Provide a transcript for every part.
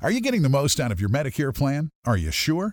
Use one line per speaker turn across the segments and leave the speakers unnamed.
Are you getting the most out of your Medicare plan? Are you sure?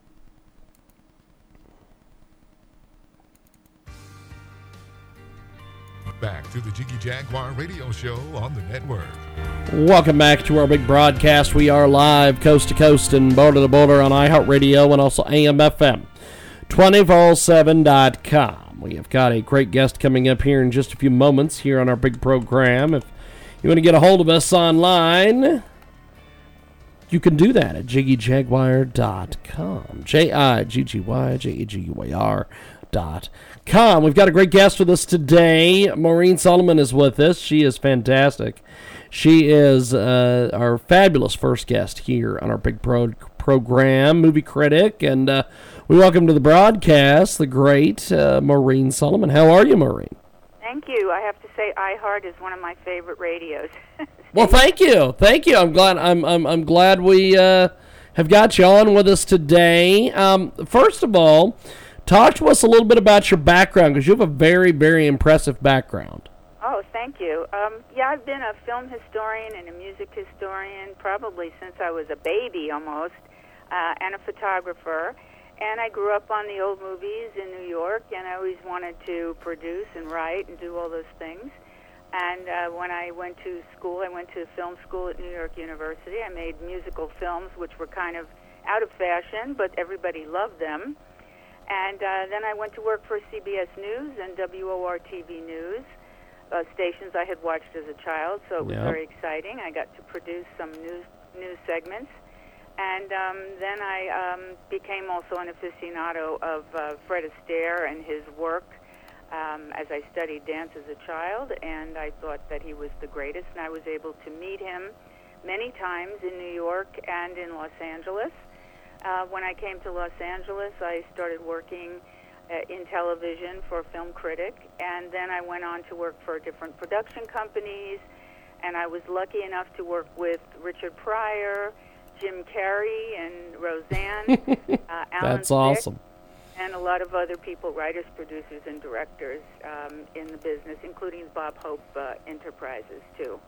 Back to the Jiggy Jaguar radio show on the network.
Welcome back to our big broadcast. We are live coast to coast and border to border on iHeartRadio and also AMFM 247.com. We have got a great guest coming up here in just a few moments here on our big program. If you want to get a hold of us online, you can do that at jiggyjaguar.com. J I G G Y J E G U A R dot com. Come, we've got a great guest with us today. Maureen Solomon is with us. She is fantastic. She is uh, our fabulous first guest here on our big pro- program, movie critic, and uh, we welcome to the broadcast the great uh, Maureen Solomon. How are you, Maureen?
Thank you. I have to say, iHeart is one of my favorite radios.
Well, thank you, thank you. I'm glad. I'm I'm, I'm glad we uh, have got you on with us today. Um, first of all, talk to us a little bit about your background because you have a very very impressive background.
Oh, thank you. Um, yeah, I've been a film historian and a music historian probably since I was a baby almost, uh, and a photographer. And I grew up on the old movies in New York, and I always wanted to produce and write and do all those things. And uh, when I went to school, I went to film school at New York University. I made musical films, which were kind of out of fashion, but everybody loved them. And uh, then I went to work for CBS News and WOR TV News, uh, stations I had watched as a child, so it was
Yeah.
very exciting. I got to produce some news news segments. And um, then I um, became also an aficionado of uh, Fred Astaire and his work um, as I studied dance as a child, and I thought that he was the greatest. And I was able to meet him many times in New York and in Los Angeles. Uh, when I came to Los Angeles, I started working uh, in television for a Film Critic, and then I went on to work for different production companies. And I was lucky enough to work with Richard Pryor, Jim Carrey, and Roseanne. uh, Alan
That's awesome.
and a lot of other people, writers, producers, and directors um, in the business, including Bob Hope uh, Enterprises too.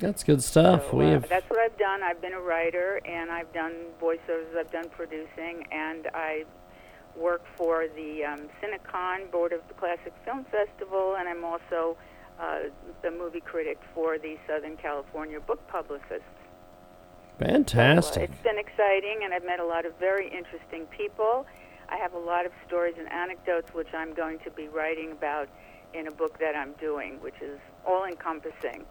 That's good stuff.
So,
we
uh,
have
that's what I've done. I've been a writer, and I've done voiceovers. I've done producing, and I work for the um, Cinecon board of the Classic Film Festival, and I'm also uh, the movie critic for the Southern California Book Publicists.
fantastic.
So, uh, it's been exciting, and I've met a lot of very interesting people. I have a lot of stories and anecdotes, which I'm going to be writing about in a book that I'm doing, which is all encompassing.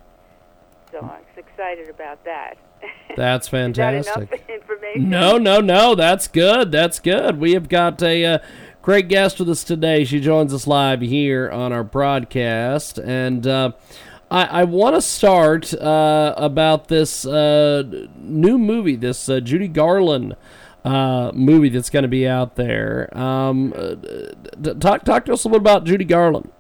So I'm excited about that.
That's
Is that
fantastic.
information?
No, no, no. That's good. That's good. We have got a uh, great guest with us today. She joins us live here on our broadcast, and uh, I, I want to start uh, about this uh, new movie, this uh, Judy Garland uh, movie that's going to be out there. Um, uh, talk talk to us a little bit about Judy Garland.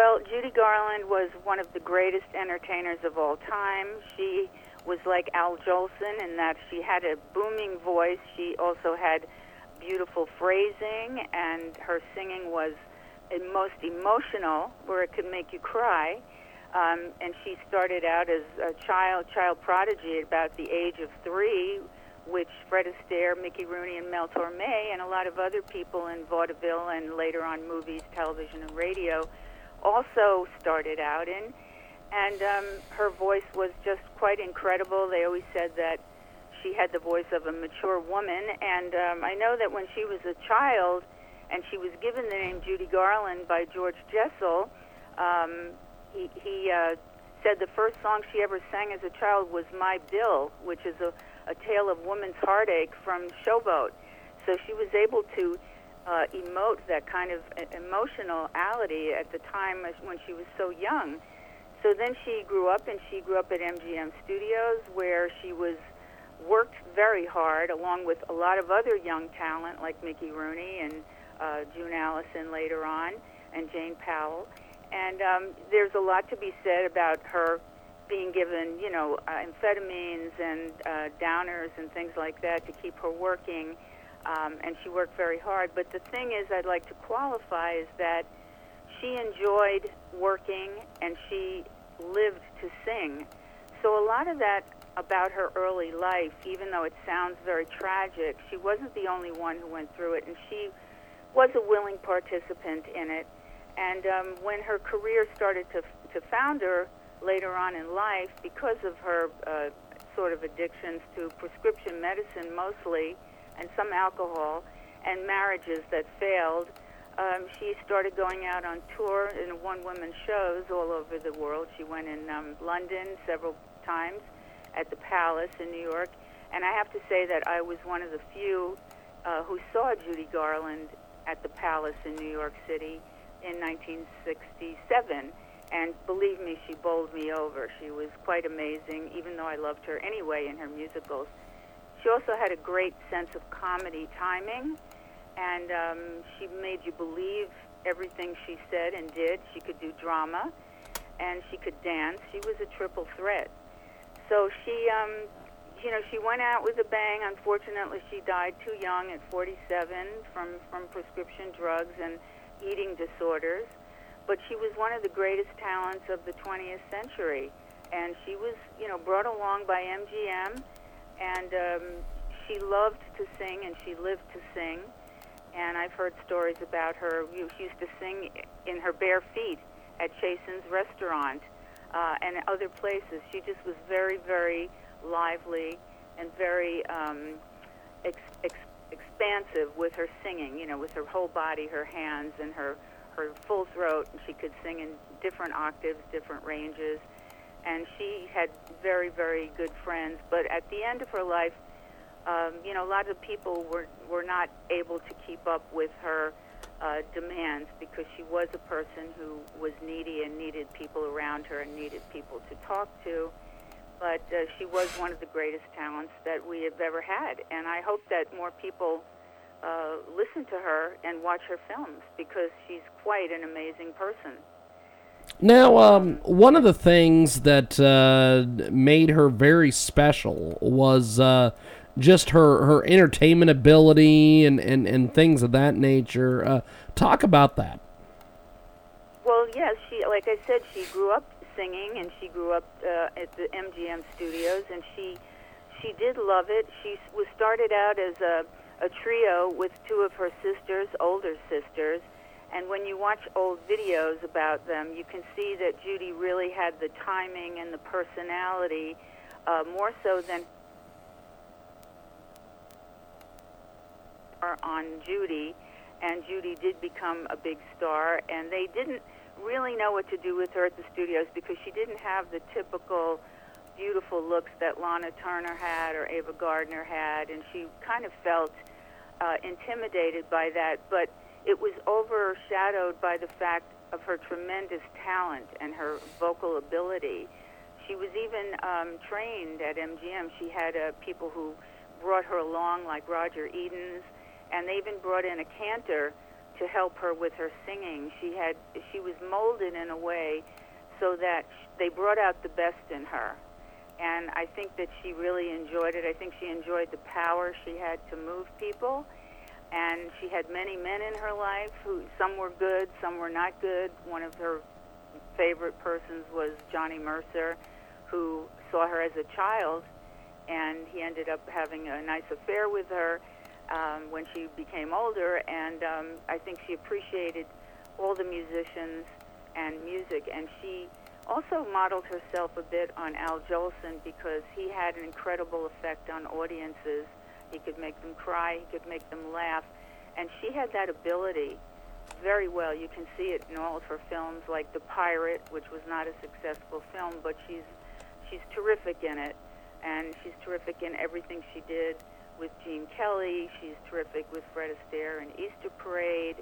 Well, Judy Garland was one of the greatest entertainers of all time. She was like Al Jolson in that she had a booming voice. She also had beautiful phrasing, and her singing was most emotional, where it could make you cry. Um, and she started out as a child, child prodigy at about the age of three, which Fred Astaire, Mickey Rooney, and Mel Torme, and a lot of other people in vaudeville and later on movies, television, and radio also started out in. And um, her voice was just quite incredible. They always said that she had the voice of a mature woman. And um, I know that when she was a child and she was given the name Judy Garland by George Jessel, um, he, he uh, said the first song she ever sang as a child was My Bill, which is a, a tale of woman's heartache from Showboat. So she was able to uh, emote that kind of emotionality at the time when she was so young. So then she grew up, and she grew up at MGM Studios, where she was worked very hard, along with a lot of other young talent like Mickey Rooney and uh, June Allyson later on, and Jane Powell. And um, there's a lot to be said about her being given, you know, uh, amphetamines and uh, downers and things like that to keep her working. Um, and she worked very hard. But the thing is, I'd like to qualify is that she enjoyed working and she lived to sing. So a lot of that about her early life, even though it sounds very tragic, she wasn't the only one who went through it, and she was a willing participant in it. And um, when her career started to to founder later on in life, because of her uh, sort of addictions to prescription medicine mostly, and some alcohol, and marriages that failed, um, she started going out on tour in one-woman shows all over the world. She went in um, London several times, at the Palace in New York, And I have to say that I was one of the few uh, who saw Judy Garland at the Palace in New York City in 1967. And believe me, she bowled me over. She was quite amazing, even though I loved her anyway in her musicals. She also had a great sense of comedy timing, and um, she made you believe everything she said and did. She could do drama, and she could dance. She was a triple threat. So she, um, you know, she went out with a bang. Unfortunately, she died too young at 47 from from prescription drugs and eating disorders. But she was one of the greatest talents of the 20th century, and she was, you know, brought along by MGM, and um, she loved to sing and she lived to sing. And I've heard stories about her. She used to sing in her bare feet at Chasen's restaurant uh, and other places. She just was very, very lively and very um, ex- ex- expansive with her singing. You know, with her whole body, her hands, and her her full throat. And she could sing in different octaves, different ranges. And she had very, very good friends. But at the end of her life, um, you know, a lot of people were were not able to keep up with her uh, demands because she was a person who was needy and needed people around her and needed people to talk to. But uh, she was one of the greatest talents that we have ever had, and I hope that more people uh, listen to her and watch her films because she's quite an amazing person.
Now, um, one of the things that uh, made her very special was uh, just her, her entertainment ability and, and, and things of that nature. Uh, talk about that.
Well, yes, she like I said, she grew up singing, and she grew up uh, at the MGM studios, and she she did love it. She was started out as a a trio with two of her sisters, older sisters, and when you watch old videos about them, you can see that Judy really had the timing and the personality uh, more so than on Judy, and Judy did become a big star, and they didn't really know what to do with her at the studios because she didn't have the typical beautiful looks that Lana Turner had or Ava Gardner had, and she kind of felt uh, intimidated by that. But it was overshadowed by the fact of her tremendous talent and her vocal ability. She was even um, trained at MGM. She had uh, people who brought her along, like Roger Edens, and they even brought in a cantor to help her with her singing. She had she was molded in a way so that they brought out the best in her. And I think that she really enjoyed it. I think she enjoyed the power she had to move people. And she had many men in her life who some were good, some were not good. One of her favorite persons was Johnny Mercer, who saw her as a child, and he ended up having a nice affair with her um, when she became older, and um, I think she appreciated all the musicians and music, and she also modeled herself a bit on Al Jolson because he had an incredible effect on audiences. He could make them cry, he could make them laugh, and she had that ability very well. You can see it in all of her films, like The Pirate, which was not a successful film, but she's she's terrific in it, and she's terrific in everything she did with Gene Kelly. She's terrific with Fred Astaire and Easter Parade.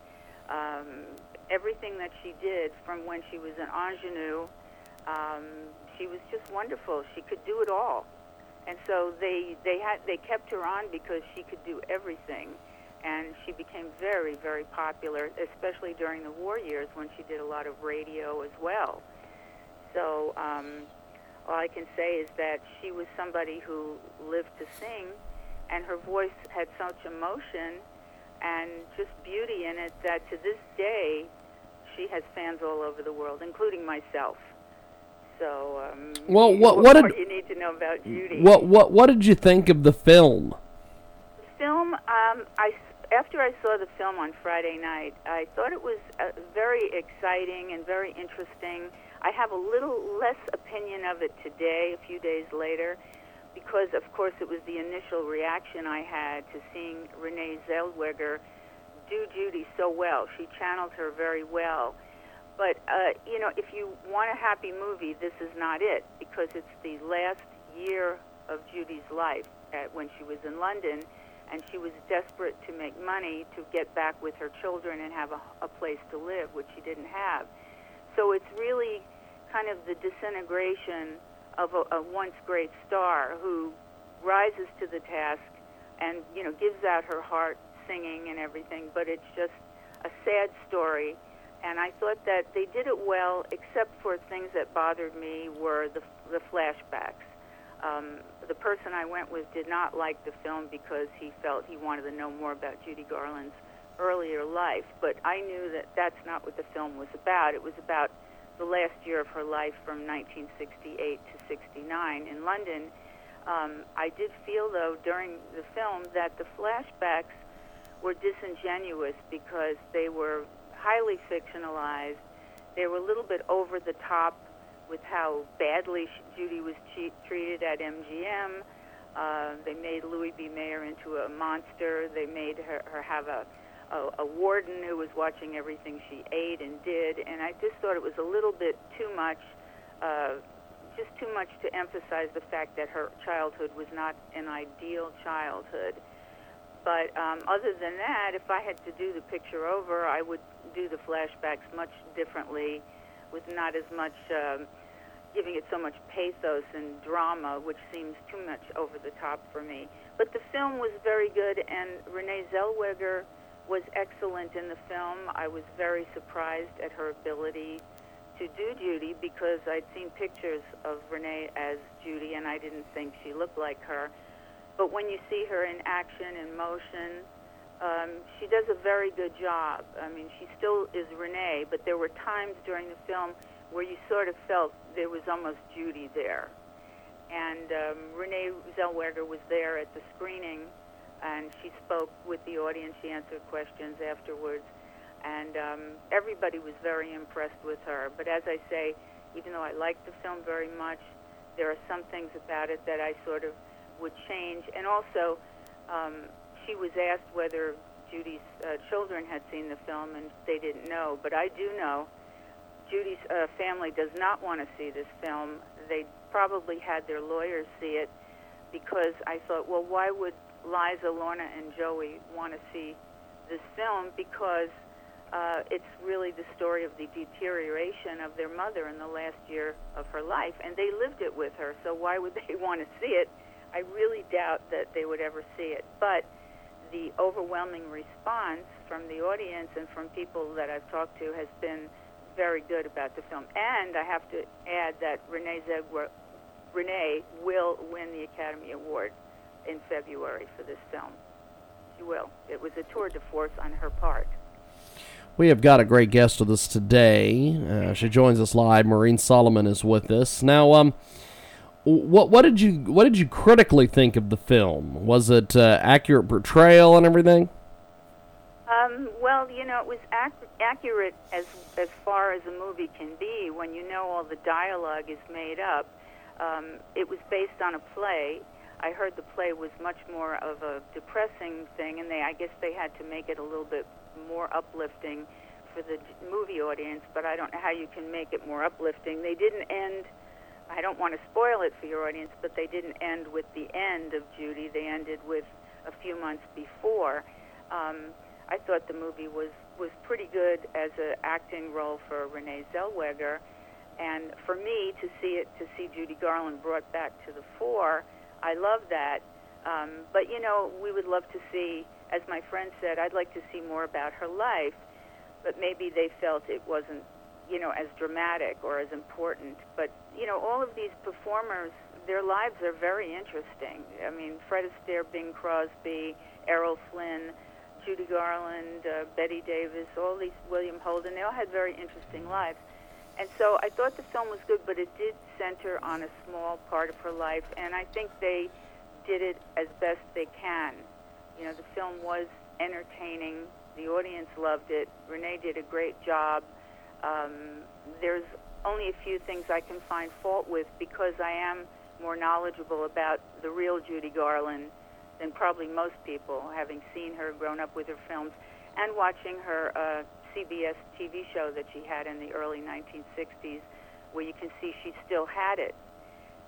Um, everything that she did from when she was an ingenue, um, she was just wonderful. She could do it all, and so they they had they kept her on because she could do everything, and she became very very popular, especially during the war years when she did a lot of radio as well. So. Um, all I can say is that she was somebody who lived to sing and her voice had such emotion and just beauty in it that to this day she has fans all over the world, including myself. So, um,
well, what
what,
what did
you need to know about Judy?
what what what did you think of the film?
The film, um, I after I saw the film on Friday night, I thought it was uh, very exciting and very interesting. I have a little less opinion of it today, a few days later because, of course, it was the initial reaction I had to seeing Renee Zellweger do Judy so well. She channeled her very well. But, uh, you know, if you want a happy movie, this is not it because it's the last year of Judy's life. at, when she was in London, and she was desperate to make money to get back with her children and have a, a place to live, which she didn't have. So it's really kind of the disintegration of a, a once great star who rises to the task and you know gives out her heart singing and everything, but it's just a sad story. And I thought that they did it well, except for things that bothered me were the the flashbacks. Um, the person I went with did not like the film because he felt he wanted to know more about Judy Garland's earlier life. But I knew that that's not what the film was about. It was about the last year of her life from 1968 to 69 in London. Um, I did feel, though, during the film that the flashbacks were disingenuous because they were highly fictionalized. They were a little bit over the top with how badly Judy was che- treated at MGM. Uh, they made Louis B. Mayer into a monster. They made her, her have a, a, a warden who was watching everything she ate and did. And I just thought it was a little bit too much, uh, just too much to emphasize the fact that her childhood was not an ideal childhood. But um, other than that, if I had to do the picture over, I would do the flashbacks much differently, with not as much. Um, giving it so much pathos and drama, which seems too much over the top for me. But the film was very good, and Renee Zellweger was excellent in the film. I was very surprised at her ability to do Judy because I'd seen pictures of Renee as Judy, and I didn't think she looked like her. But when you see her in action, in motion, um, she does a very good job. I mean, she still is Renee, but there were times during the film where you sort of felt there was almost Judy there. And um, Renee Zellweger was there at the screening, and she spoke with the audience. She answered questions afterwards, and um, everybody was very impressed with her. But as I say, even though I liked the film very much, there are some things about it that I sort of would change. And also, um, she was asked whether Judy's uh, children had seen the film, and they didn't know. But I do know Judy's uh, family does not want to see this film. They probably had their lawyers see it because I thought, well, why would Liza, Lorna, and Joey want to see this film? Because uh, it's really the story of the deterioration of their mother in the last year of her life, and they lived it with her. So why would they want to see it? I really doubt that they would ever see it. But the overwhelming response from the audience and from people that I've talked to has been very good about the film. And I have to add that Renee Zellweger, Renee will win the Academy Award in February for this film. She will. It was a tour de force on her part.
We have got a great guest with us today. Uh, she joins us live. Maureen Solomon is with us now. Um, what what did you what did you critically think of the film? Was it uh, accurate portrayal and everything?
Um, well, you know, it was ac- accurate as as far as a movie can be when you know all the dialogue is made up. Um, it was based on a play. I heard the play was much more of a depressing thing, and they I guess they had to make it a little bit more uplifting for the movie audience. But I don't know how you can make it more uplifting. They didn't end. I don't want to spoil it for your audience, but they didn't end with the end of Judy. They ended with a few months before. Um, I thought the movie was was pretty good as an acting role for Renee Zellweger, and for me to see it to see Judy Garland brought back to the fore, I love that. Um, but you know, we would love to see, as my friend said, I'd like to see more about her life, but maybe they felt it wasn't, you know, as dramatic or as important. But you know, all of these performers, their lives are very interesting. I mean, Fred Astaire, Bing Crosby, Errol Flynn. Judy Garland, uh, Bette Davis, all these William Holden, they all had very interesting lives. And so I thought the film was good, but it did center on a small part of her life, and I think they did it as best they can. You know, the film was entertaining. The audience loved it. Renee did a great job. Um, there's only a few things I can find fault with because I am more knowledgeable about the real Judy Garland than probably most people, having seen her, grown up with her films, and watching her uh, CBS TV show that she had in the early 1960s, where you can see she still had it.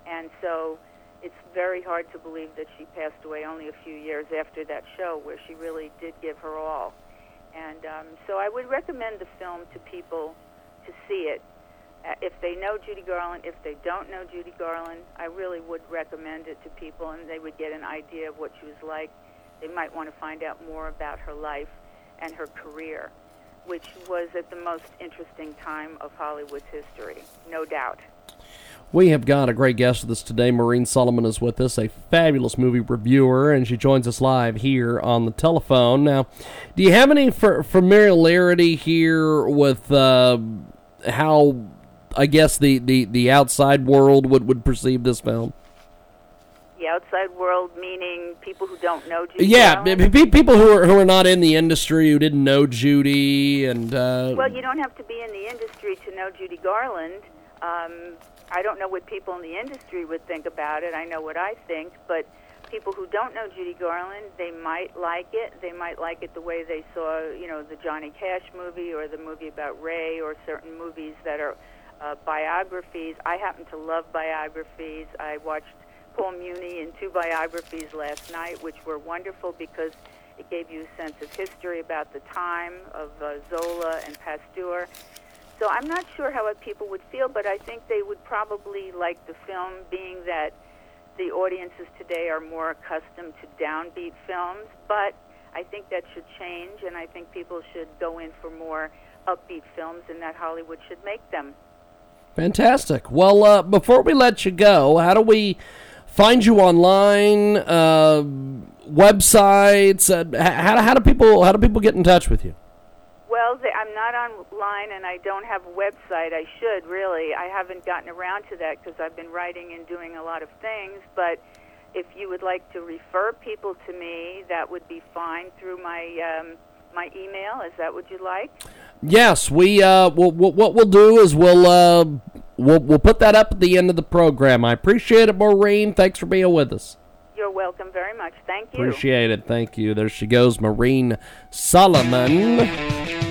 And so it's very hard to believe that she passed away only a few years after that show, where she really did give her all. And um, so I would recommend the film to people to see it. Uh, if they know Judy Garland, if they don't know Judy Garland, I really would recommend it to people, and they would get an idea of what she was like. They might want to find out more about her life and her career, which was at the most interesting time of Hollywood's history, no doubt.
We have got a great guest with us today. Maureen Solomon is with us, a fabulous movie reviewer, and she joins us live here on the telephone. Now, do you have any familiarity here with uh, how, I guess, the, the, the outside world would, would perceive this film?
The outside world, meaning people who don't know Judy.
Yeah, people who are who are not in the industry, who didn't know Judy, and uh,
Well, you don't have to be in the industry to know Judy Garland. Um, I don't know what people in the industry would think about it. I know what I think, but people who don't know Judy Garland, they might like it. They might like it the way they saw, you know, the Johnny Cash movie or the movie about Ray or certain movies that are uh, biographies. I happen to love biographies. I watched Paul Muni in two biographies last night, which were wonderful because it gave you a sense of history about the time of uh, Zola and Pasteur. So I'm not sure how people would feel, but I think they would probably like the film, being that the audiences today are more accustomed to downbeat films. But I think that should change, and I think people should go in for more upbeat films, and that Hollywood should make them.
Fantastic. Well, uh, before we let you go, how do we find you online? Uh, websites? Uh, how, how do people how do people get in touch with you?
Well, they, I'm not online, and I don't have a website. I should really. I haven't gotten around to that because I've been writing and doing a lot of things. But if you would like to refer people to me, that would be fine through my um, my email. Is that what you like?
Yes, we. Uh, we'll, we'll, what we'll do is we'll uh, we'll we'll put that up at the end of the program. I appreciate it, Maureen. Thanks for being with us.
You're welcome very much. Thank you.
Appreciate it. Thank you. There she goes, Maureen Solomon.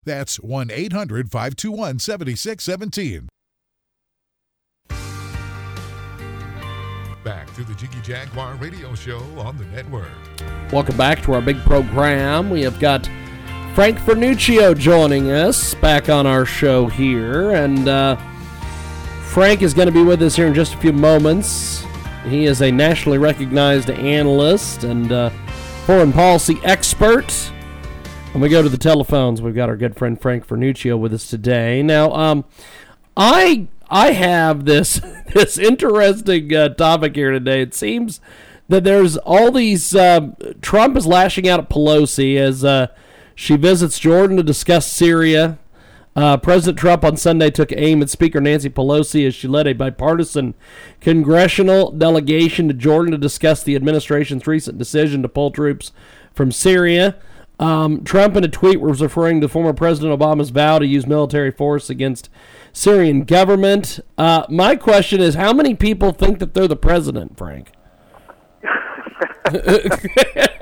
That's 1 800 521 7617.
Back to the Jiggy Jaguar radio show on the network.
Welcome back to our big program. We have got Frank Fernuccio joining us back on our show here. And uh, Frank is going to be with us here in just a few moments. He is a nationally recognized analyst and uh, foreign policy expert. When we go to the telephones, we've got our good friend Frank Fernuccio with us today. Now, um, I I have this this interesting uh, topic here today. It seems that there's all these. Uh, Trump is lashing out at Pelosi as uh, she visits Jordan to discuss Syria. Uh, President Trump on Sunday took aim at Speaker Nancy Pelosi as she led a bipartisan congressional delegation to Jordan to discuss the administration's recent decision to pull troops from Syria. Um, Trump, in a tweet, was referring to former President Obama's vow to use military force against Syrian government. Uh, my question is, how many people think that they're the president, Frank?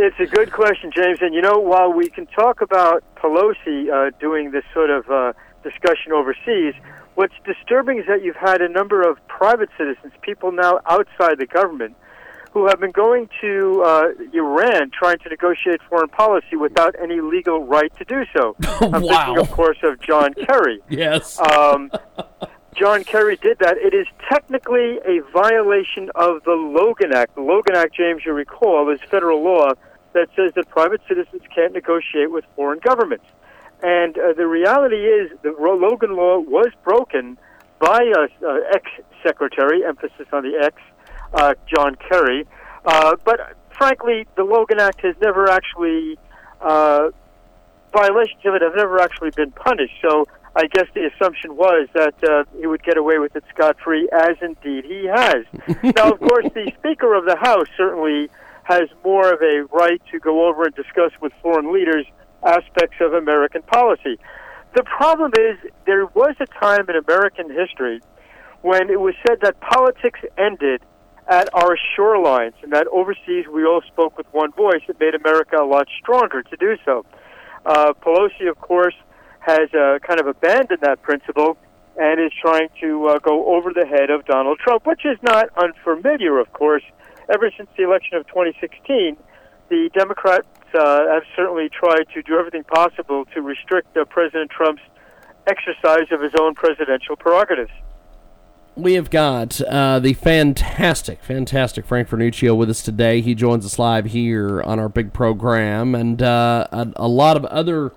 It's a good question, James. And you know, while we can talk about Pelosi uh, doing this sort of uh, discussion overseas, what's disturbing is that you've had a number of private citizens, people now outside the government, who have been going to uh, Iran trying to negotiate foreign policy without any legal right to do so. I'm
wow.
thinking, of course, of John Kerry.
Yes.
Um, John Kerry did that. It is technically a violation of the Logan Act. The Logan Act, James, you recall, is federal law that says that private citizens can't negotiate with foreign governments. And uh, the reality is the Logan law was broken by a uh, ex-secretary, emphasis on the ex, uh, John Kerry. Uh, but frankly, the Logan Act has never actually, uh, violations of it have never actually been punished. So I guess the assumption was that uh, he would get away with it scot free, as indeed he has. now, of course, the Speaker of the House certainly has more of a right to go over and discuss with foreign leaders aspects of American policy. The problem is there was a time in American history when it was said that politics ended at our shorelines and that overseas we all spoke with one voice. It made America a lot stronger to do so. Uh, Pelosi, of course, has uh, kind of abandoned that principle and is trying to uh, go over the head of Donald Trump, which is not unfamiliar, of course. Ever since the election of 2016, the Democrats uh, have certainly tried to do everything possible to restrict uh, President Trump's exercise of his own presidential prerogatives.
We have got uh, the fantastic, fantastic Frank Vernuccio with us today. He joins us live here on our big program, and uh, a, a, lot of other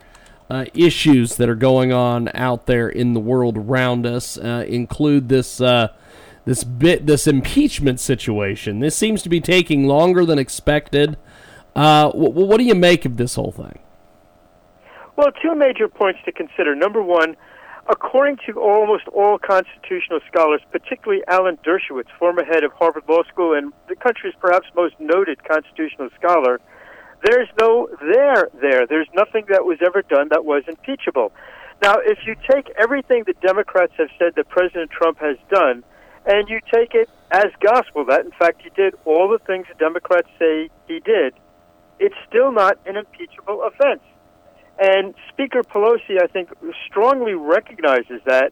uh, issues that are going on out there in the world around us uh, include this uh, this bit this impeachment situation. This seems to be taking longer than expected. Uh, what do you make of this whole thing?
Well, two major points to consider. Number one, according to almost all constitutional scholars, particularly Alan Dershowitz, former head of Harvard Law School and the country's perhaps most noted constitutional scholar, there's no there there. There's nothing that was ever done that was impeachable. Now, if you take everything the Democrats have said that President Trump has done, and you take it as gospel that, in fact, he did all the things the Democrats say he did, it's still not an impeachable offense. And Speaker Pelosi, I think, strongly recognizes that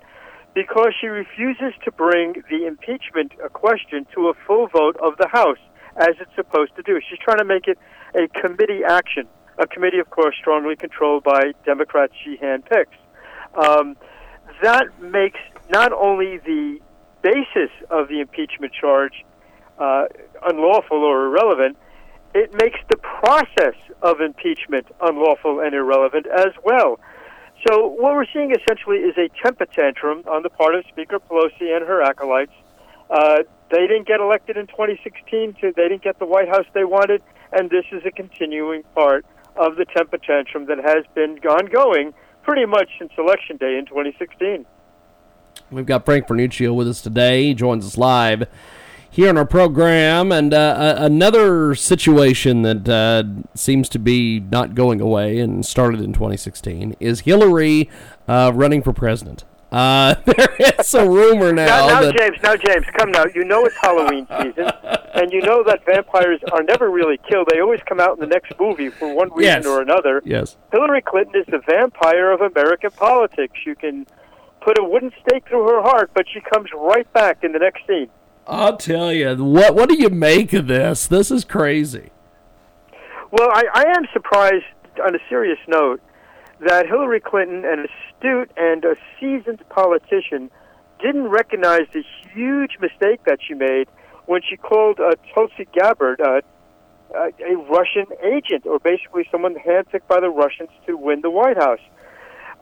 because she refuses to bring the impeachment question to a full vote of the House, as it's supposed to do. She's trying to make it a committee action, a committee, of course, strongly controlled by Democrats she handpicks. Um, that makes not only the basis of the impeachment charge uh, unlawful or irrelevant, it makes the process of impeachment unlawful and irrelevant as well. So what we're seeing essentially is a temper tantrum on the part of Speaker Pelosi and her acolytes. Uh, they didn't get elected in 2016. To, they didn't get the White House they wanted, and this is a continuing part of the temper tantrum that has been ongoing pretty much since Election Day in 2016.
We've got Frank Vernuccio with us today. He joins us live here on our program. And uh, another situation that uh, seems to be not going away and started in 2016 is Hillary uh, running for president. Uh, there is a rumor now.
Now, now. James, now, James, come now. You know it's Halloween season, and you know that vampires are never really killed. They always come out in the next movie for one reason
yes.
or another.
Yes.
Hillary Clinton is the vampire of American politics. You can put a wooden stake through her heart, but she comes right back in the next scene.
I'll tell you what. What do you make of this? This is crazy.
Well, I, I am surprised. On a serious note, that Hillary Clinton, an astute and a seasoned politician, didn't recognize the huge mistake that she made when she called uh, Tulsi Gabbard uh, a Russian agent, or basically someone handpicked by the Russians to win the White House.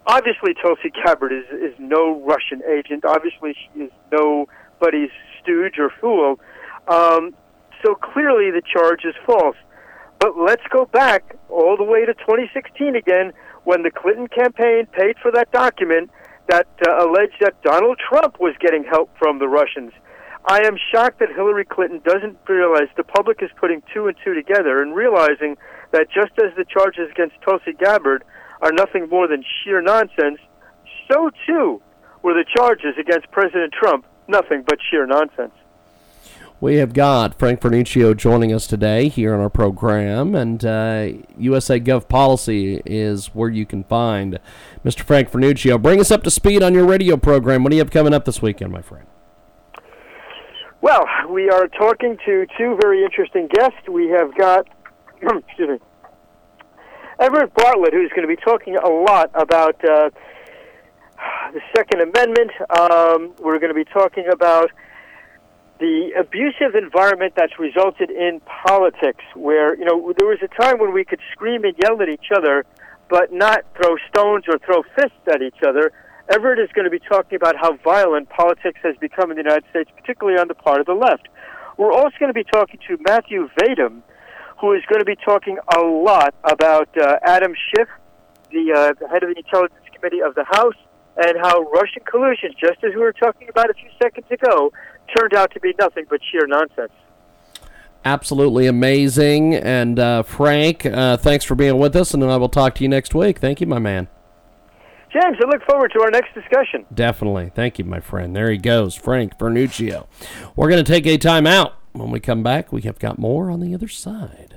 Obviously, Tulsi Gabbard is, is no Russian agent. Obviously, she is nobody's stooge or fool. Um, so clearly the charge is false. But let's go back all the way to 2016 again when the Clinton campaign paid for that document that uh, alleged that Donald Trump was getting help from the Russians. I am shocked that Hillary Clinton doesn't realize the public is putting two and two together and realizing that just as the charges against Tulsi Gabbard are nothing more than sheer nonsense, so too were the charges against President Trump nothing but sheer nonsense.
We have got Frank Vernuccio joining us today here on our program, and uh, USA Gov Policy is where you can find Mr. Frank Vernuccio. Bring us up to speed on your radio program. What do you have coming up this weekend, my friend?
Well, we are talking to two very interesting guests. We have got, excuse me, Everett Bartlett, who's going to be talking a lot about uh, the Second Amendment. Um, we're going to be talking about the abusive environment that's resulted in politics, where you know there was a time when we could scream and yell at each other, but not throw stones or throw fists at each other. Everett is going to be talking about how violent politics has become in the United States, particularly on the part of the left. We're also going to be talking to Matthew Vadum, who is going to be talking a lot about uh, Adam Schiff, the, uh, the head of the Intelligence Committee of the House, and how Russian collusion, just as we were talking about a few seconds ago, turned out to be nothing but sheer nonsense.
Absolutely amazing. And uh, Frank, uh, thanks for being with us, and I will talk to you next week. Thank you, my man.
James, I look forward to our next discussion.
Definitely. Thank you, my friend. There he goes, Frank Vernuccio. We're going to take a time out. When we come back, we have got more on the other side.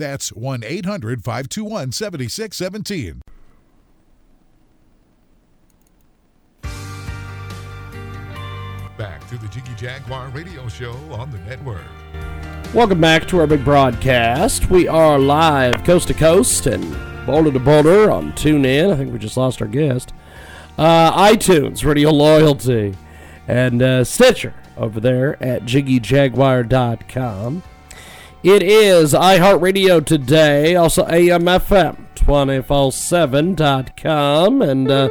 That's 1 800 521 7617.
Back to the Jiggy Jaguar radio show on the network.
Welcome back to our big broadcast. We are live coast to coast and boulder to boulder on TuneIn. I think we just lost our guest. Uh, iTunes, Radio Loyalty, and uh, Stitcher over there at jiggyjaguar.com. It is iHeartRadio today, also AMFM247.com, and uh,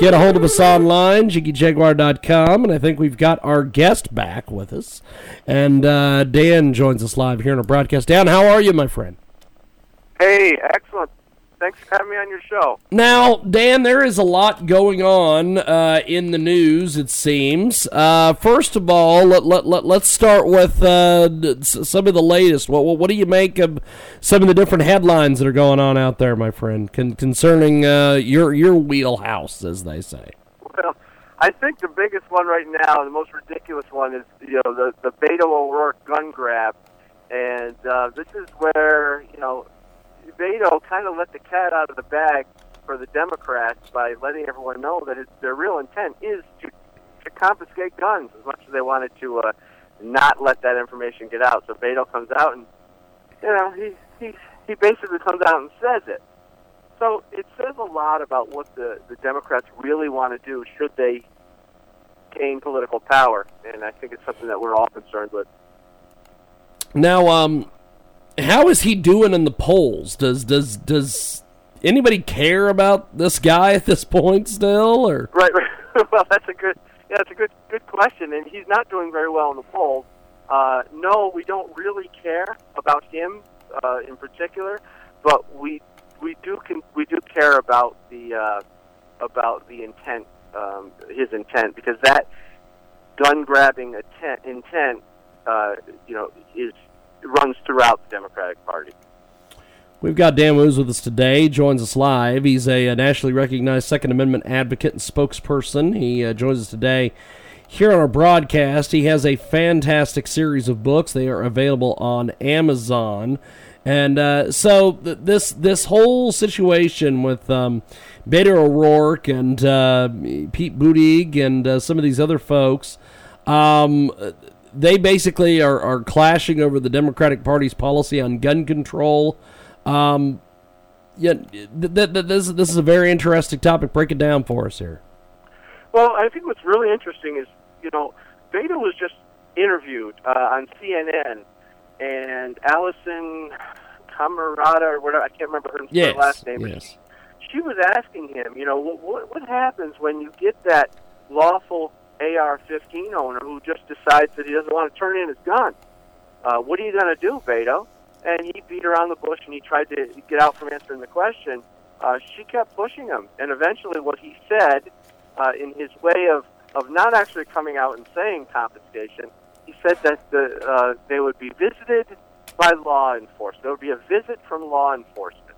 get a hold of us online, jiggyjaguar.com, and I think we've got our guest back with us. And uh, Dan joins us live here in our broadcast. Dan, how are you, my friend?
Hey, excellent. Thanks for having me on your show.
Now, Dan, there is a lot going on uh, in the news, it seems. Uh, first of all, let, let, let, let's start with uh, some of the latest. What, what, what do you make of some of the different headlines that are going on out there, my friend, con- concerning uh, your, your wheelhouse, as they say?
Well, I think the biggest one right now, the most ridiculous one, is you know the the Beto O'Rourke gun grab, and uh, this is where you know Beto kind of let the cat out of the bag for the Democrats by letting everyone know that his, their real intent is to to confiscate guns as much as they wanted to uh, not let that information get out. So Beto comes out and you know he he he basically comes out and says it. So it says a lot about what the, the Democrats really want to do should they gain political power, and I think it's something that we're all concerned with.
Now, um, how is he doing in the polls? Does does does anybody care about this guy at this point still, or
right? right. well, that's a good yeah, that's a good good question, and he's not doing very well in the polls. Uh, no, we don't really care about him uh, in particular, but we we do can, we do care about the uh, about the intent, um, his intent, because that gun grabbing intent, intent uh, you know, is runs throughout the Democratic Party.
We've got Dan Wos with us today. Joins us live. He's a, a nationally recognized Second Amendment advocate and spokesperson. He uh, joins us today here on our broadcast. He has a fantastic series of books. They are available on Amazon. And uh, so th- this this whole situation with um, O'Rourke and uh, Pete Buttigieg and uh, some of these other folks, um, they basically are, are clashing over the Democratic Party's policy on gun control. Um, yeah, th- th- th- this this is a very interesting topic. Break it down for us here.
Well, I think what's really interesting is you know Beto was just interviewed uh, on CNN, and Alisyn Camerota or whatever I can't remember her
yes,
last name.
Yes.
She was asking him, you know, what what happens when you get that lawful AR-15 owner who just decides that he doesn't want to turn in his gun? Uh, what are you going to do, Beto? And he beat around the bush and he tried to get out from answering the question. Uh, she kept pushing him, and eventually, what he said, uh, in his way of of not actually coming out and saying confiscation, he said that the, uh, they would be visited by law enforcement. There would be a visit from law enforcement,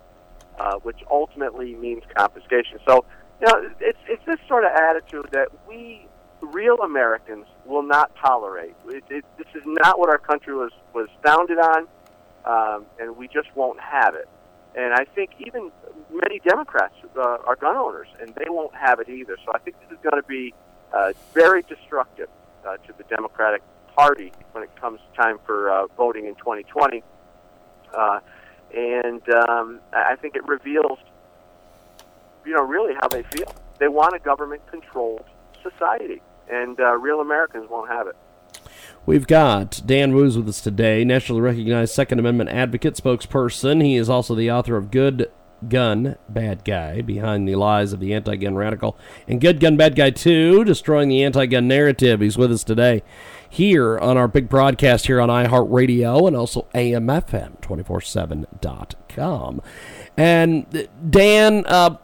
uh, which ultimately means confiscation. So, you know, it's it's this sort of attitude that we real Americans will not tolerate. It, it, this is not what our country was was founded on, um, and we just won't have it. And I think even many Democrats uh, are gun owners, and they won't have it either. So I think this is going to be uh, very destructive uh, to the Democratic Party when it comes time for uh, voting in 2020. Uh, and um, I think it reveals, you know, really how they feel. They want a government-controlled society, and uh, real Americans won't have it.
We've got Dan Wos with us today, nationally recognized Second Amendment advocate, spokesperson. He is also the author of Good Gun, Bad Guy, Behind the Lies of the Anti Gun Radical, and Good Gun, Bad Guy 2, Destroying the Anti Gun Narrative. He's with us today here on our big broadcast here on iHeartRadio and also AMFM247.com. And Dan, uh,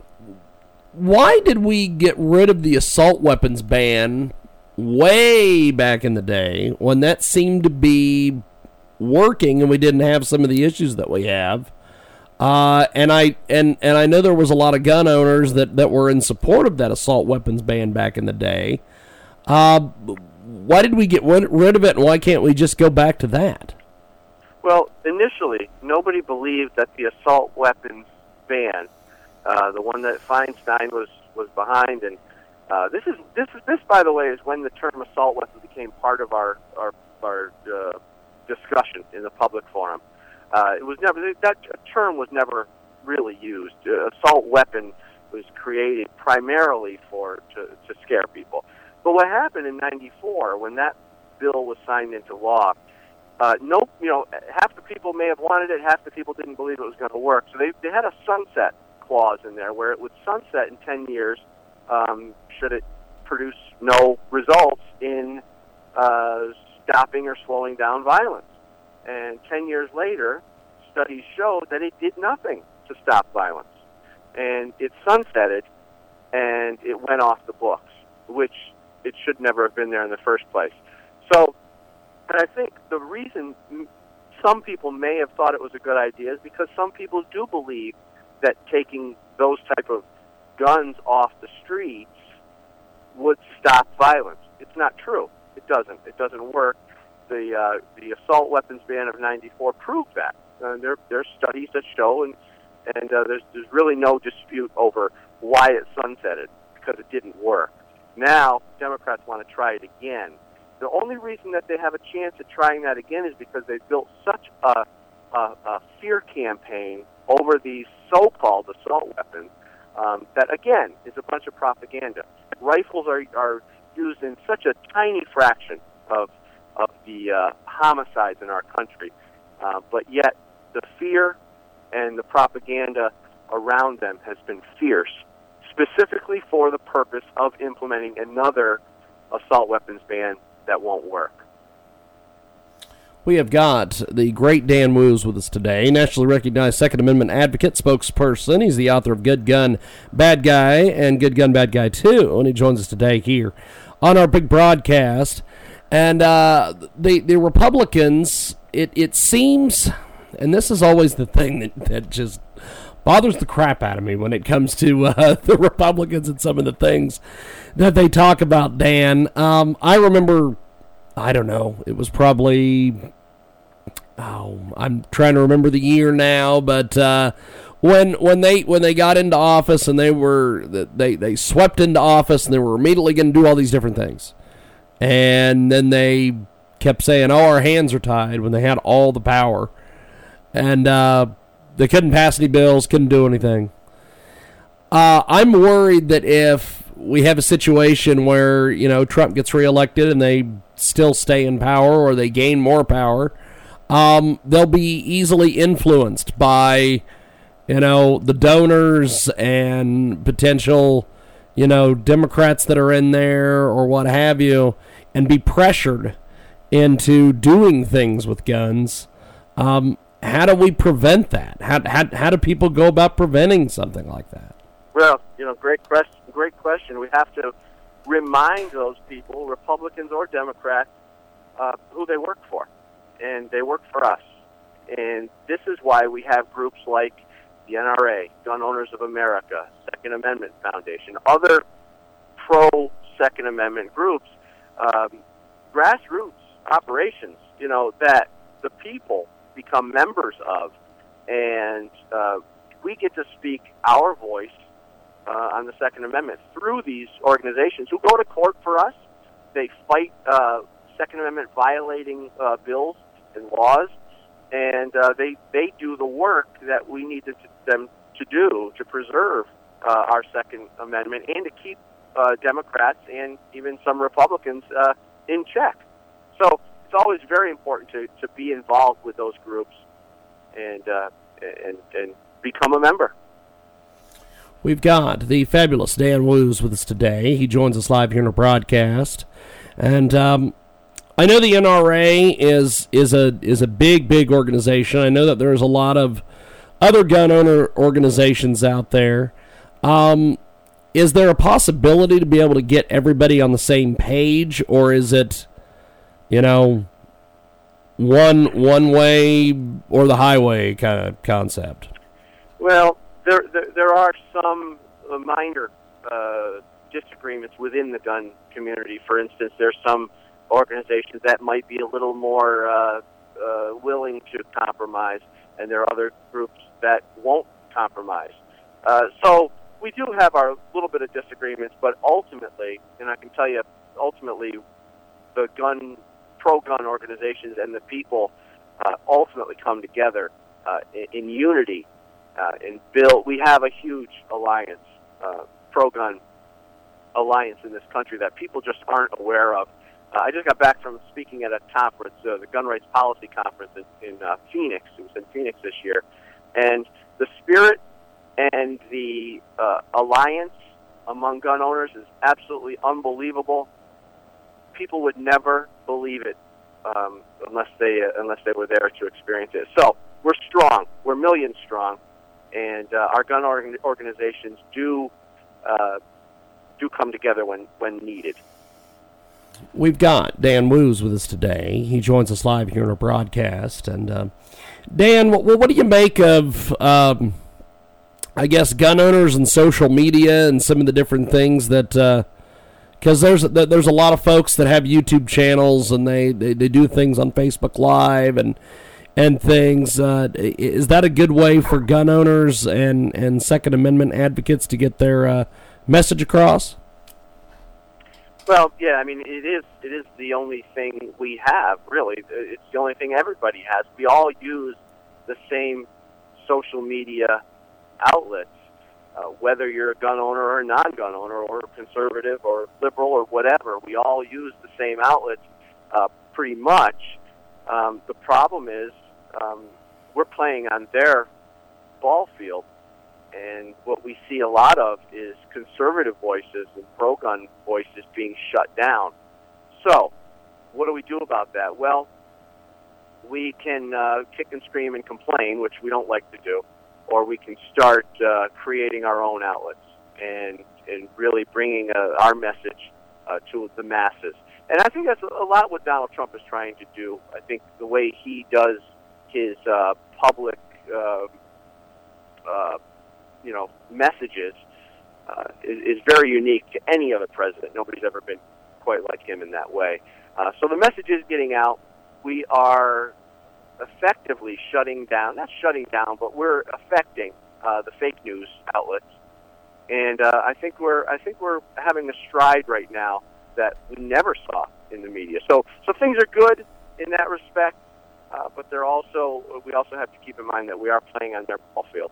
why did we get rid of the assault weapons ban way back in the day when that seemed to be working and we didn't have some of the issues that we have? Uh, and I and and I know there was a lot of gun owners that, that were in support of that assault weapons ban back in the day. Uh, why did we get rid of it, and why can't we just go back to that?
Well, initially, nobody believed that the assault weapons ban, uh, the one that Feinstein was was behind, and uh, this is this is this, by the way, is when the term assault weapon became part of our our our uh, discussion in the public forum. Uh, it was never that term was never really used. Uh, assault weapon was created primarily for to, to scare people. But what happened in '94 when that bill was signed into law? Uh, no, you know, half the people may have wanted it, half the people didn't believe it was going to work. So they they had a sunset clause in there where it would sunset in 10 years um, should it produce no results in uh, stopping or slowing down violence. And 10 years later, studies showed that it did nothing to stop violence. and it sunsetted, and it went off the books, which it should never have been there in the first place. So, and I think the reason some people may have thought it was a good idea is because some people do believe that taking those type of guns off the streets would stop violence. It's not true. It doesn't. It doesn't work. The uh, the assault weapons ban of '94 proved that. Uh, there there's studies that show, and and uh, there's there's really no dispute over why it sunsetted because it didn't work. Now Democrats want to try it again. The only reason that they have a chance at trying that again is because they've built such a, a, a fear campaign over these so-called assault weapons um, that again is a bunch of propaganda. Rifles are are used in such a tiny fraction of of the uh, homicides in our country, uh, but yet the fear and the propaganda around them has been fierce, specifically for the purpose of implementing another assault weapons ban that won't work.
We have got the great Dan Wos with us today, nationally recognized Second Amendment advocate, spokesperson. He's the author of Good Gun, Bad Guy, and Good Gun, Bad Guy 2. And he joins us today here on our big broadcast. And uh, the, the Republicans, it, it seems, and this is always the thing that, that just bothers the crap out of me when it comes to uh, the Republicans and some of the things that they talk about, Dan. Um, I remember I don't know. It was probably oh, I'm trying to remember the year now, but uh, when when they when they got into office and they were they they swept into office and they were immediately going to do all these different things, and then they kept saying, "Oh, our hands are tied," when they had all the power, and uh, they couldn't pass any bills, couldn't do anything. Uh, I'm worried that if we have a situation where you know Trump gets reelected and they still stay in power or they gain more power, um, they'll be easily influenced by, you know, the donors and potential, you know, Democrats that are in there or what have you, and be pressured into doing things with guns. Um, how do we prevent that? How, how, how do people go about preventing something like that?
Well, you know, great question. Great question. We have to remind those people, Republicans or Democrats, uh, who they work for. And they work for us. And this is why we have groups like the NRA, Gun Owners of America, Second Amendment Foundation, other pro Second Amendment groups, um, grassroots operations, you know, that the people become members of. And uh, we get to speak our voice uh, on the Second Amendment through these organizations who go to court for us. They fight uh, Second Amendment violating uh, bills and laws, and uh, they they do the work that we need to, them to do to preserve uh, our Second Amendment and to keep uh, Democrats and even some Republicans uh, in check. So it's always very important to, to be involved with those groups and uh, and and become a member.
We've got the fabulous Dan Wos with us today. He joins us live here in a broadcast, and um, I know the NRA is is a is a big big organization. I know that there's a lot of other gun owner organizations out there. Um, is there a possibility to be able to get everybody on the same page, or is it, you know, one one way or the highway kind of concept?
Well, there, there, are some uh, minor uh, disagreements within the gun community. For instance, there's some organizations that might be a little more uh, uh, willing to compromise, and there are other groups that won't compromise. Uh, so we do have our little bit of disagreements, but ultimately, and I can tell you, ultimately, the gun pro-gun organizations and the people uh, ultimately come together uh, in, in unity uh, and build. We have a huge alliance, uh, pro-gun alliance in this country that people just aren't aware of. Uh, I just got back from speaking at a conference, uh, the Gun Rights Policy Conference in, in uh, Phoenix. It was in Phoenix this year, and the spirit and the uh, alliance among gun owners is absolutely unbelievable. People would never believe it um, unless they uh, unless they were there to experience it. So we're strong. We're millions strong, and uh, our gun organ- organizations do uh, do come together when when needed.
We've got Dan Wos with us today. He joins us live here in our broadcast. And uh, Dan, what, what do you make of, um, I guess, gun owners and social media and some of the different things that? Because there's there's a lot of folks that have YouTube channels and they, they, they do things on Facebook Live and and things. Uh, is that a good way for gun owners and, and Second Amendment advocates to get their uh, message across?
Well, yeah, I mean, it is it is the only thing we have, really. It's the only thing everybody has. We all use the same social media outlets, uh, whether you're a gun owner or a non-gun owner, or conservative or liberal or whatever. We all use the same outlets, uh, pretty much. Um, the problem is um, we're playing on their ball field, and what we see a lot of is conservative voices and pro gun voices being shut down. So, what do we do about that? Well, we can uh, kick and scream and complain, which we don't like to do, or we can start uh, creating our own outlets and and really bringing uh, our message uh, to the masses. And I think that's a lot what Donald Trump is trying to do. I think the way he does his uh, public, uh, uh, you know, messages uh, is, is very unique to any other president. Nobody's ever been quite like him in that way. Uh, so the message is getting out. We are effectively shutting down, not shutting down, but we're affecting uh, the fake news outlets. And uh, I think we're I think we're having a stride right now that we never saw in the media. So so things are good in that respect. Uh, but they're also we also have to keep in mind that we are playing on their ball field.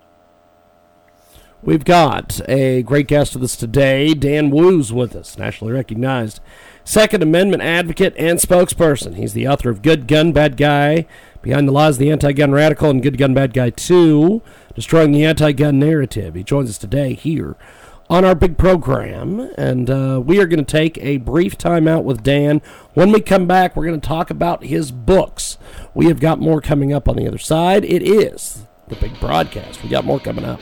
We've got a great guest with us today, Dan Wos, with us, nationally recognized Second Amendment advocate and spokesperson. He's the author of Good Gun, Bad Guy, Behind the Lies, the Anti-Gun Radical, and Good Gun, Bad Guy 2, Destroying the Anti-Gun Narrative. He joins us today here on our big program. And uh, we are going to take a brief time out with Dan. When we come back, we're going to talk about his books. We have got more coming up on the other side. It is the big broadcast. We got more coming up.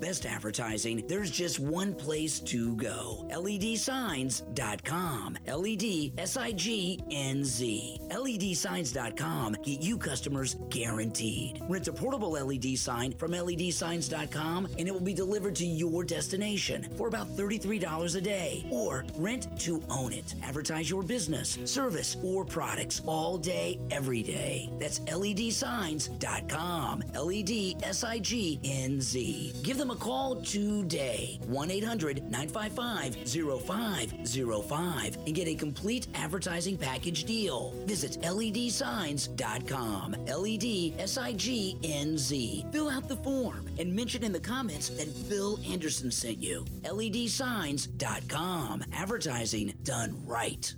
Best advertising, there's just one place to go LEDsignz.com. LED S I G N Z. LEDsignz.com get you customers guaranteed. Rent a portable LED sign from LEDsignz.com and it will be delivered to your destination for about $33 a day. Or rent to own it. Advertise your business, service, or products all day, every day. That's LEDsignz.com. LED S I G NZ. Give them a call today. 1 800 955 0505 and get a complete advertising package deal. Visit ledsignz.com. LED S I G N Z. Fill out the form and mention in the comments that Bill Anderson sent you. ledsignz.com. Advertising done right.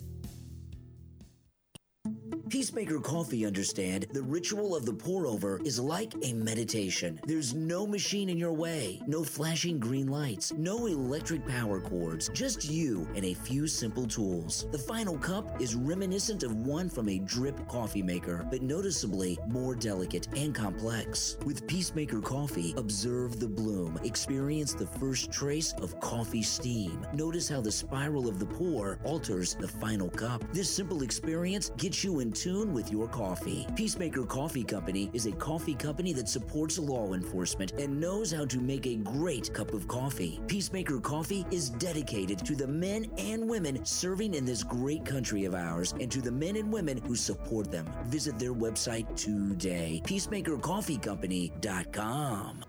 Peacemaker Coffee understand the ritual of the pour over is like a meditation. There's no machine in your way, no flashing green lights, no electric power cords, just you and a few simple tools. The final cup is reminiscent of one from a drip coffee maker, but noticeably more delicate and complex. With Peacemaker Coffee, observe the bloom, experience the first trace of coffee steam. Notice how the spiral of the pour alters the final cup. This simple experience gets you in tune with your coffee. Peacemaker Coffee Company is a coffee company that supports law enforcement and knows how to make a great cup of coffee. Peacemaker Coffee is dedicated to the men and women serving in this great country of ours and to the men and women who support them. Visit their website today, peacemakercoffeecompany.com.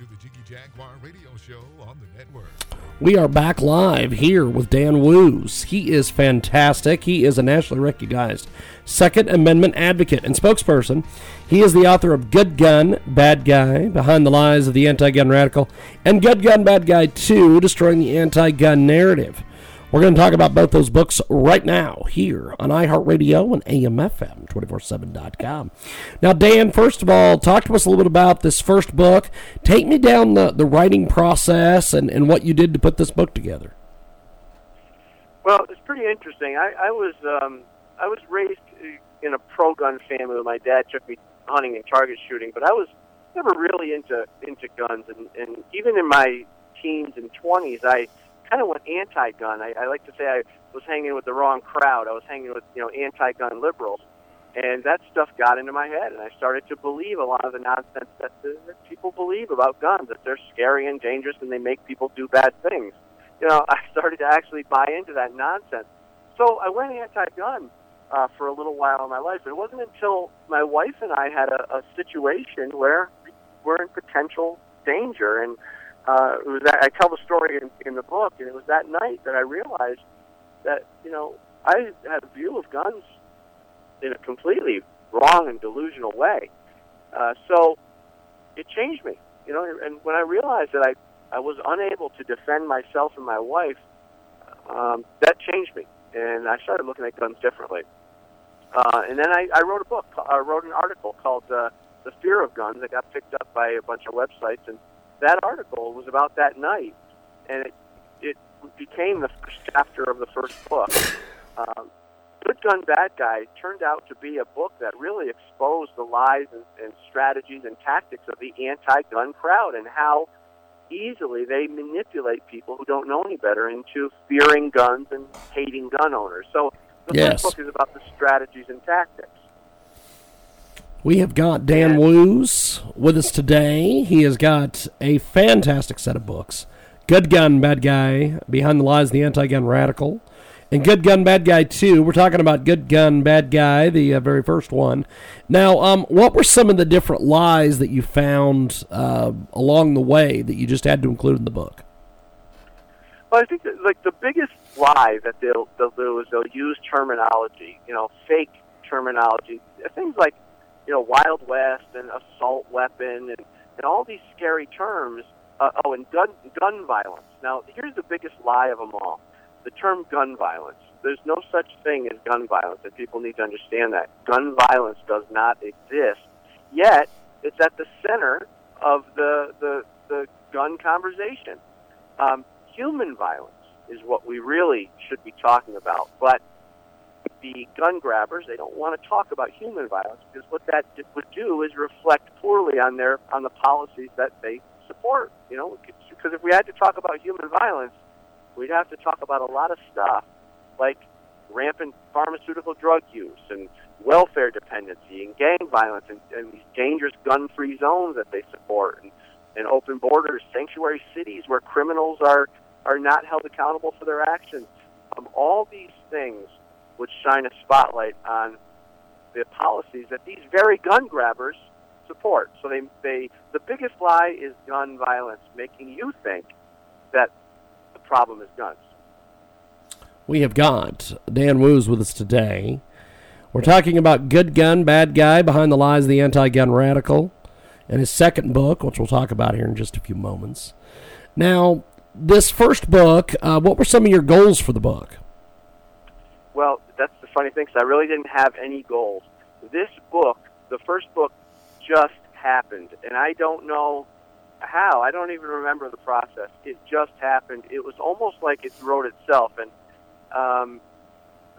to the Jiggy Jaguar radio show on the network.
We are back live here with Dan Wos. He is fantastic. He is a nationally recognized Second Amendment advocate and spokesperson. He is the author of Good Gun, Bad Guy, Behind the Lies of the Anti Gun Radical, and Good Gun, Bad Guy 2, Destroying the Anti Gun Narrative. We're going to talk about both those books right now here on iHeartRadio and AMFM 247.com. Now, Dan, first of all, talk to us a little bit about this first book. Take me down the, the writing process and, and what you did to put this book together.
Well, it's pretty interesting. I, I was um, I was raised in a pro gun family. My dad took me hunting and target shooting, but I was never really into into guns. And, and even in my teens and twenties, I kind of went anti-gun. I, I like to say I was hanging with the wrong crowd. I was hanging with you know anti-gun liberals, and that stuff got into my head, and I started to believe a lot of the nonsense that, that people believe about guns, that they're scary and dangerous, and they make people do bad things. You know, I started to actually buy into that nonsense. So I went anti-gun uh, for a little while in my life. It wasn't until my wife and I had a, a situation where we're in potential danger, and uh, it was that, I tell the story in, in the book, and it was that night that I realized that you know I had a view of guns in a completely wrong and delusional way. Uh, so it changed me, you know. And when I realized that I I was unable to defend myself and my wife, um, that changed me, and I started looking at guns differently. Uh, and then I, I wrote a book. I wrote an article called uh, "The Fear of Guns." That got picked up by a bunch of websites, and that article was about that night, and it it became the first chapter of the first book. Um, Good Gun Bad Guy turned out to be a book that really exposed the lies and, and strategies and tactics of the anti-gun crowd and how easily they manipulate people who don't know any better into fearing guns and hating gun owners. So the
Yes.
first book is about the strategies and tactics.
We have got Dan Wos with us today. He has got a fantastic set of books Good Gun, Bad Guy, Behind the Lies of the Anti Gun Radical, and Good Gun, Bad Guy 2. We're talking about Good Gun, Bad Guy, the uh, very first one. Now, um, what were some of the different lies that you found uh, along the way that you just had to include in the book?
Well, I think that, like the biggest lie that they'll they'll do is they'll use terminology, you know, fake terminology, things like you know Wild West and assault weapon and and all these scary terms. Uh, oh, and gun gun violence. Now, here's the biggest lie of them all: the term gun violence. There's no such thing as gun violence, and people need to understand that gun violence does not exist. Yet, it's at the center of the the, the gun conversation. Um, human violence is what we really should be talking about. But the gun grabbers, they don't want to talk about human violence because what that would do is reflect poorly on their on the policies that they support. You know, because if we had to talk about human violence, we'd have to talk about a lot of stuff like rampant pharmaceutical drug use and welfare dependency and gang violence and, and these dangerous gun-free zones that they support and, and open borders, sanctuary cities where criminals are are not held accountable for their actions. Um, all these things would shine a spotlight on the policies that these very gun grabbers support. So they, they the biggest lie is gun violence, making you think that the problem is guns.
We have got Dan Wos with us today. We're talking about Good Gun, Bad Guy, Behind the Lies of the Anti Gun Radical, and his second book, which we'll talk about here in just a few moments. Now, this first book, uh, what were some of your goals for the book?
Well, that's the funny thing, 'cause I really didn't have any goals. This book, the first book, just happened, and I don't know how. I don't even remember the process. It just happened. It was almost like it wrote itself, and um,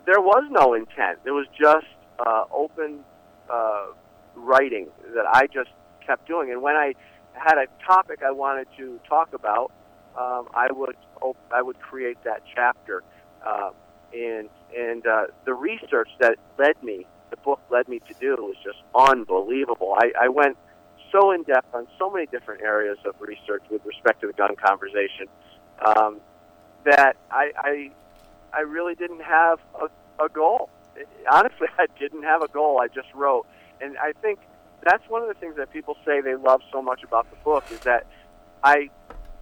there was no intent. It was just uh, open uh, writing that I just kept doing. And when I had a topic I wanted to talk about, um, I would op- I would create that chapter. Uh, and and uh, the research that led me, the book led me to do, was just unbelievable. I, I went so in depth on so many different areas of research with respect to the gun conversation um, that I, I I really didn't have a, a goal. Honestly, I didn't have a goal. I just wrote, and I think that's one of the things that people say they love so much about the book is that I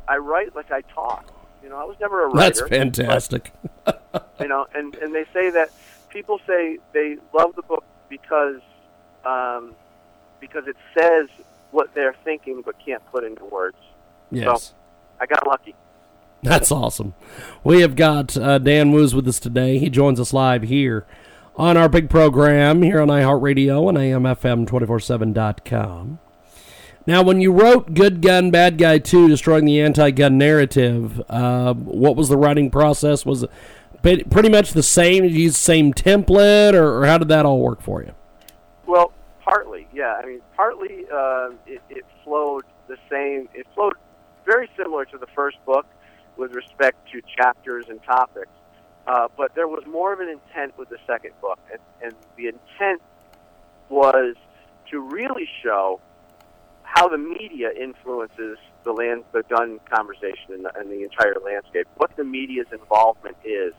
I write like I talk. You know, I was never a writer.
That's fantastic.
But, you know, and and they say that people say they love the book because um, because it says what they're thinking but can't put into words.
Yes.
So I got lucky.
That's awesome. We have got uh, Dan Wos with us today. He joins us live here on our big program here on iHeartRadio and AMFM247.com. Now, when you wrote Good Gun, Bad Guy 2, Destroying the Anti Gun Narrative, uh, what was the writing process? Was it pretty much the same? Did you use the same template, or, or how did that all work for you?
Well, partly, yeah. I mean, partly uh, it, it flowed the same. It flowed very similar to the first book with respect to chapters and topics. Uh, but there was more of an intent with the second book, and, and the intent was to really show how the media influences the land, the gun conversation, and the, and the entire landscape. What the media's involvement is.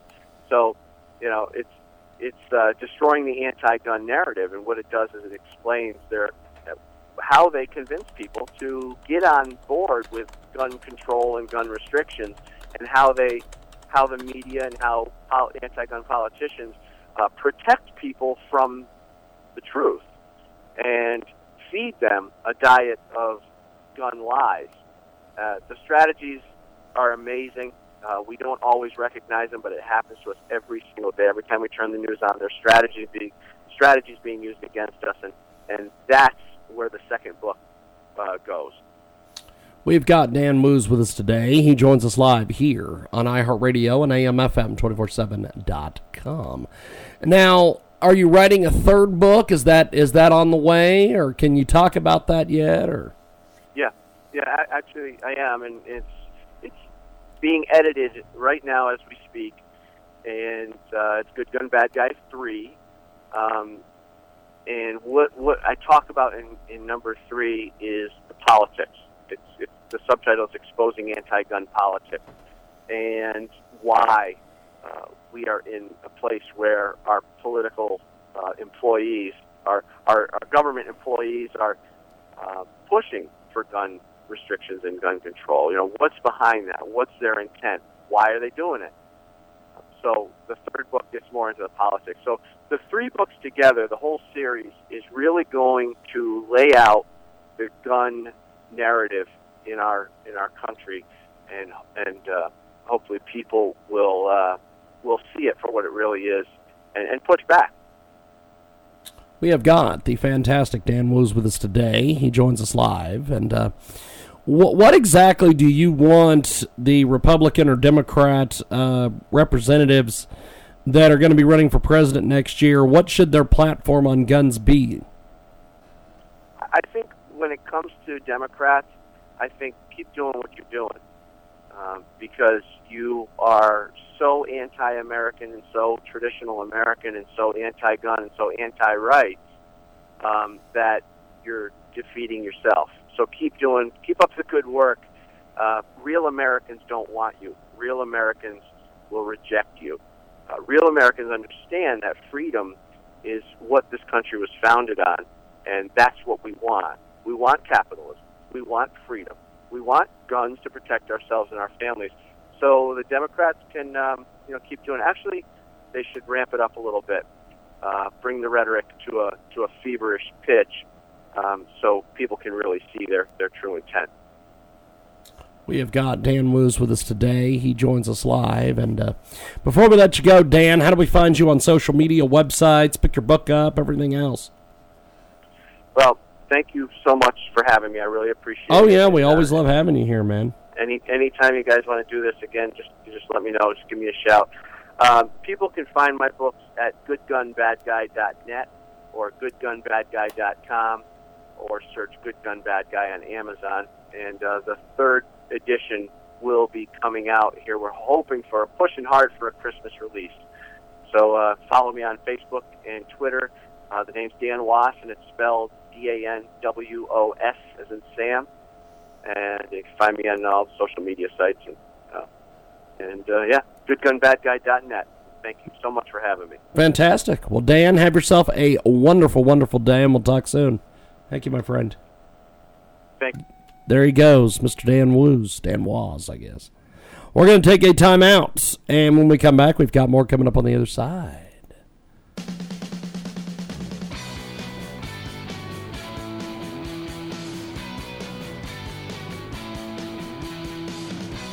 So, you know, it's it's uh, destroying the anti-gun narrative, and what it does is it explains their how they convince people to get on board with gun control and gun restrictions, and how they how the media and how, anti-gun politicians uh, protect people from the truth and feed them a diet of gun lies. Uh, the strategies are amazing. Uh, we don't always recognize them, but it happens to us every single day. Every time we turn the news on, there's strategies being strategies being used against us, and and that's where the second book uh, goes.
We've got Dan Wos with us today. He joins us live here on iHeartRadio and AMFM247.com. Now, are you writing a third book? Is that is that on the way, or can you talk about that yet? Or
yeah, yeah, actually, I am, and it's it's being edited right now as we speak, and uh, it's Good Gun Bad Guy three. Um, and what what I talk about in, in number three is the politics it's, it's the subtitle is exposing anti-gun politics and why uh, we are in a place where our political uh, employees, our, our, our government employees, are uh, pushing for gun restrictions and gun control. You know, what's behind that? What's their intent? Why are they doing it? So the third book gets more into the politics. So the three books together, the whole series, is really going to lay out the gun narrative in our in our country, and and uh, hopefully people will uh, will see it for what it really is and, and push back.
We have got the fantastic Dan Wos with us today. He joins us live, and uh, what, what exactly do you want the Republican or Democrat uh, representatives that are going to be running for president next year? What should their platform on guns be?
I think when it comes to Democrats, I think keep doing what you're doing um, because you are anti-American and so traditional American and so anti-gun and so anti-right um, that you're defeating yourself. So keep doing, keep up the good work. Uh, real Americans don't want you. Real Americans will reject you. Uh, real Americans understand that freedom is what this country was founded on, and that's what we want. We want capitalism. We want freedom. We want guns to protect ourselves and our families. So the Democrats can, um, you know, keep doing. Actually, they should ramp it up a little bit, uh, bring the rhetoric to a to a feverish pitch, um, so people can really see their their true intent.
We have got Dan Wos with us today. He joins us live. And uh, before we let you go, Dan, how do we find you on social media, websites, pick your book up, everything else?
Well, thank you so much for having me. I really appreciate
oh,
it.
Oh yeah, we always love having you here, man.
Any anytime you guys want to do this again, just just let me know. Just give me a shout. Um, people can find my books at goodgunbadguy.net or goodgunbadguy.com or search Good Gun Bad Guy on Amazon. And uh, the third edition will be coming out here. We're hoping for, pushing hard for a Christmas release. So uh, follow me on Facebook and Twitter. Uh, the name's Dan Wos, and it's spelled D A N W O S as in Sam. And you can find me on all social media sites. And, uh, and uh, yeah, goodgunbadguy.net. Thank you so much for having me.
Fantastic. Well, Dan, have yourself a wonderful, wonderful day, and we'll talk soon. Thank you, my friend.
Thank you.
there he goes, Mr. Dan Woos, Dan Wos, I guess. We're going to take a timeout, and when we come back, we've got more coming up on the other side.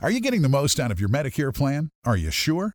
Are you getting the most out of your Medicare plan? Are you sure?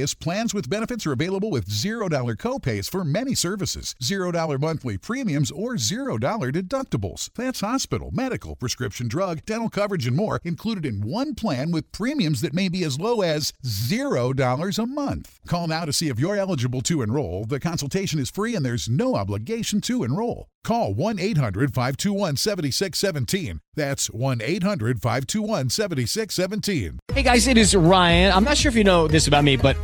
plans with benefits are available with $0 copays for many services, $0 monthly premiums, or $0 deductibles. That's hospital, medical, prescription drug, dental coverage, and more included in one plan with premiums that may be as low as $0 a month. Call now to see if you're eligible to enroll. The consultation is free and there's no obligation to enroll. Call 1 800 521 7617. That's 1 800 521 7617.
Hey guys, it is Ryan. I'm not sure if you know this about me, but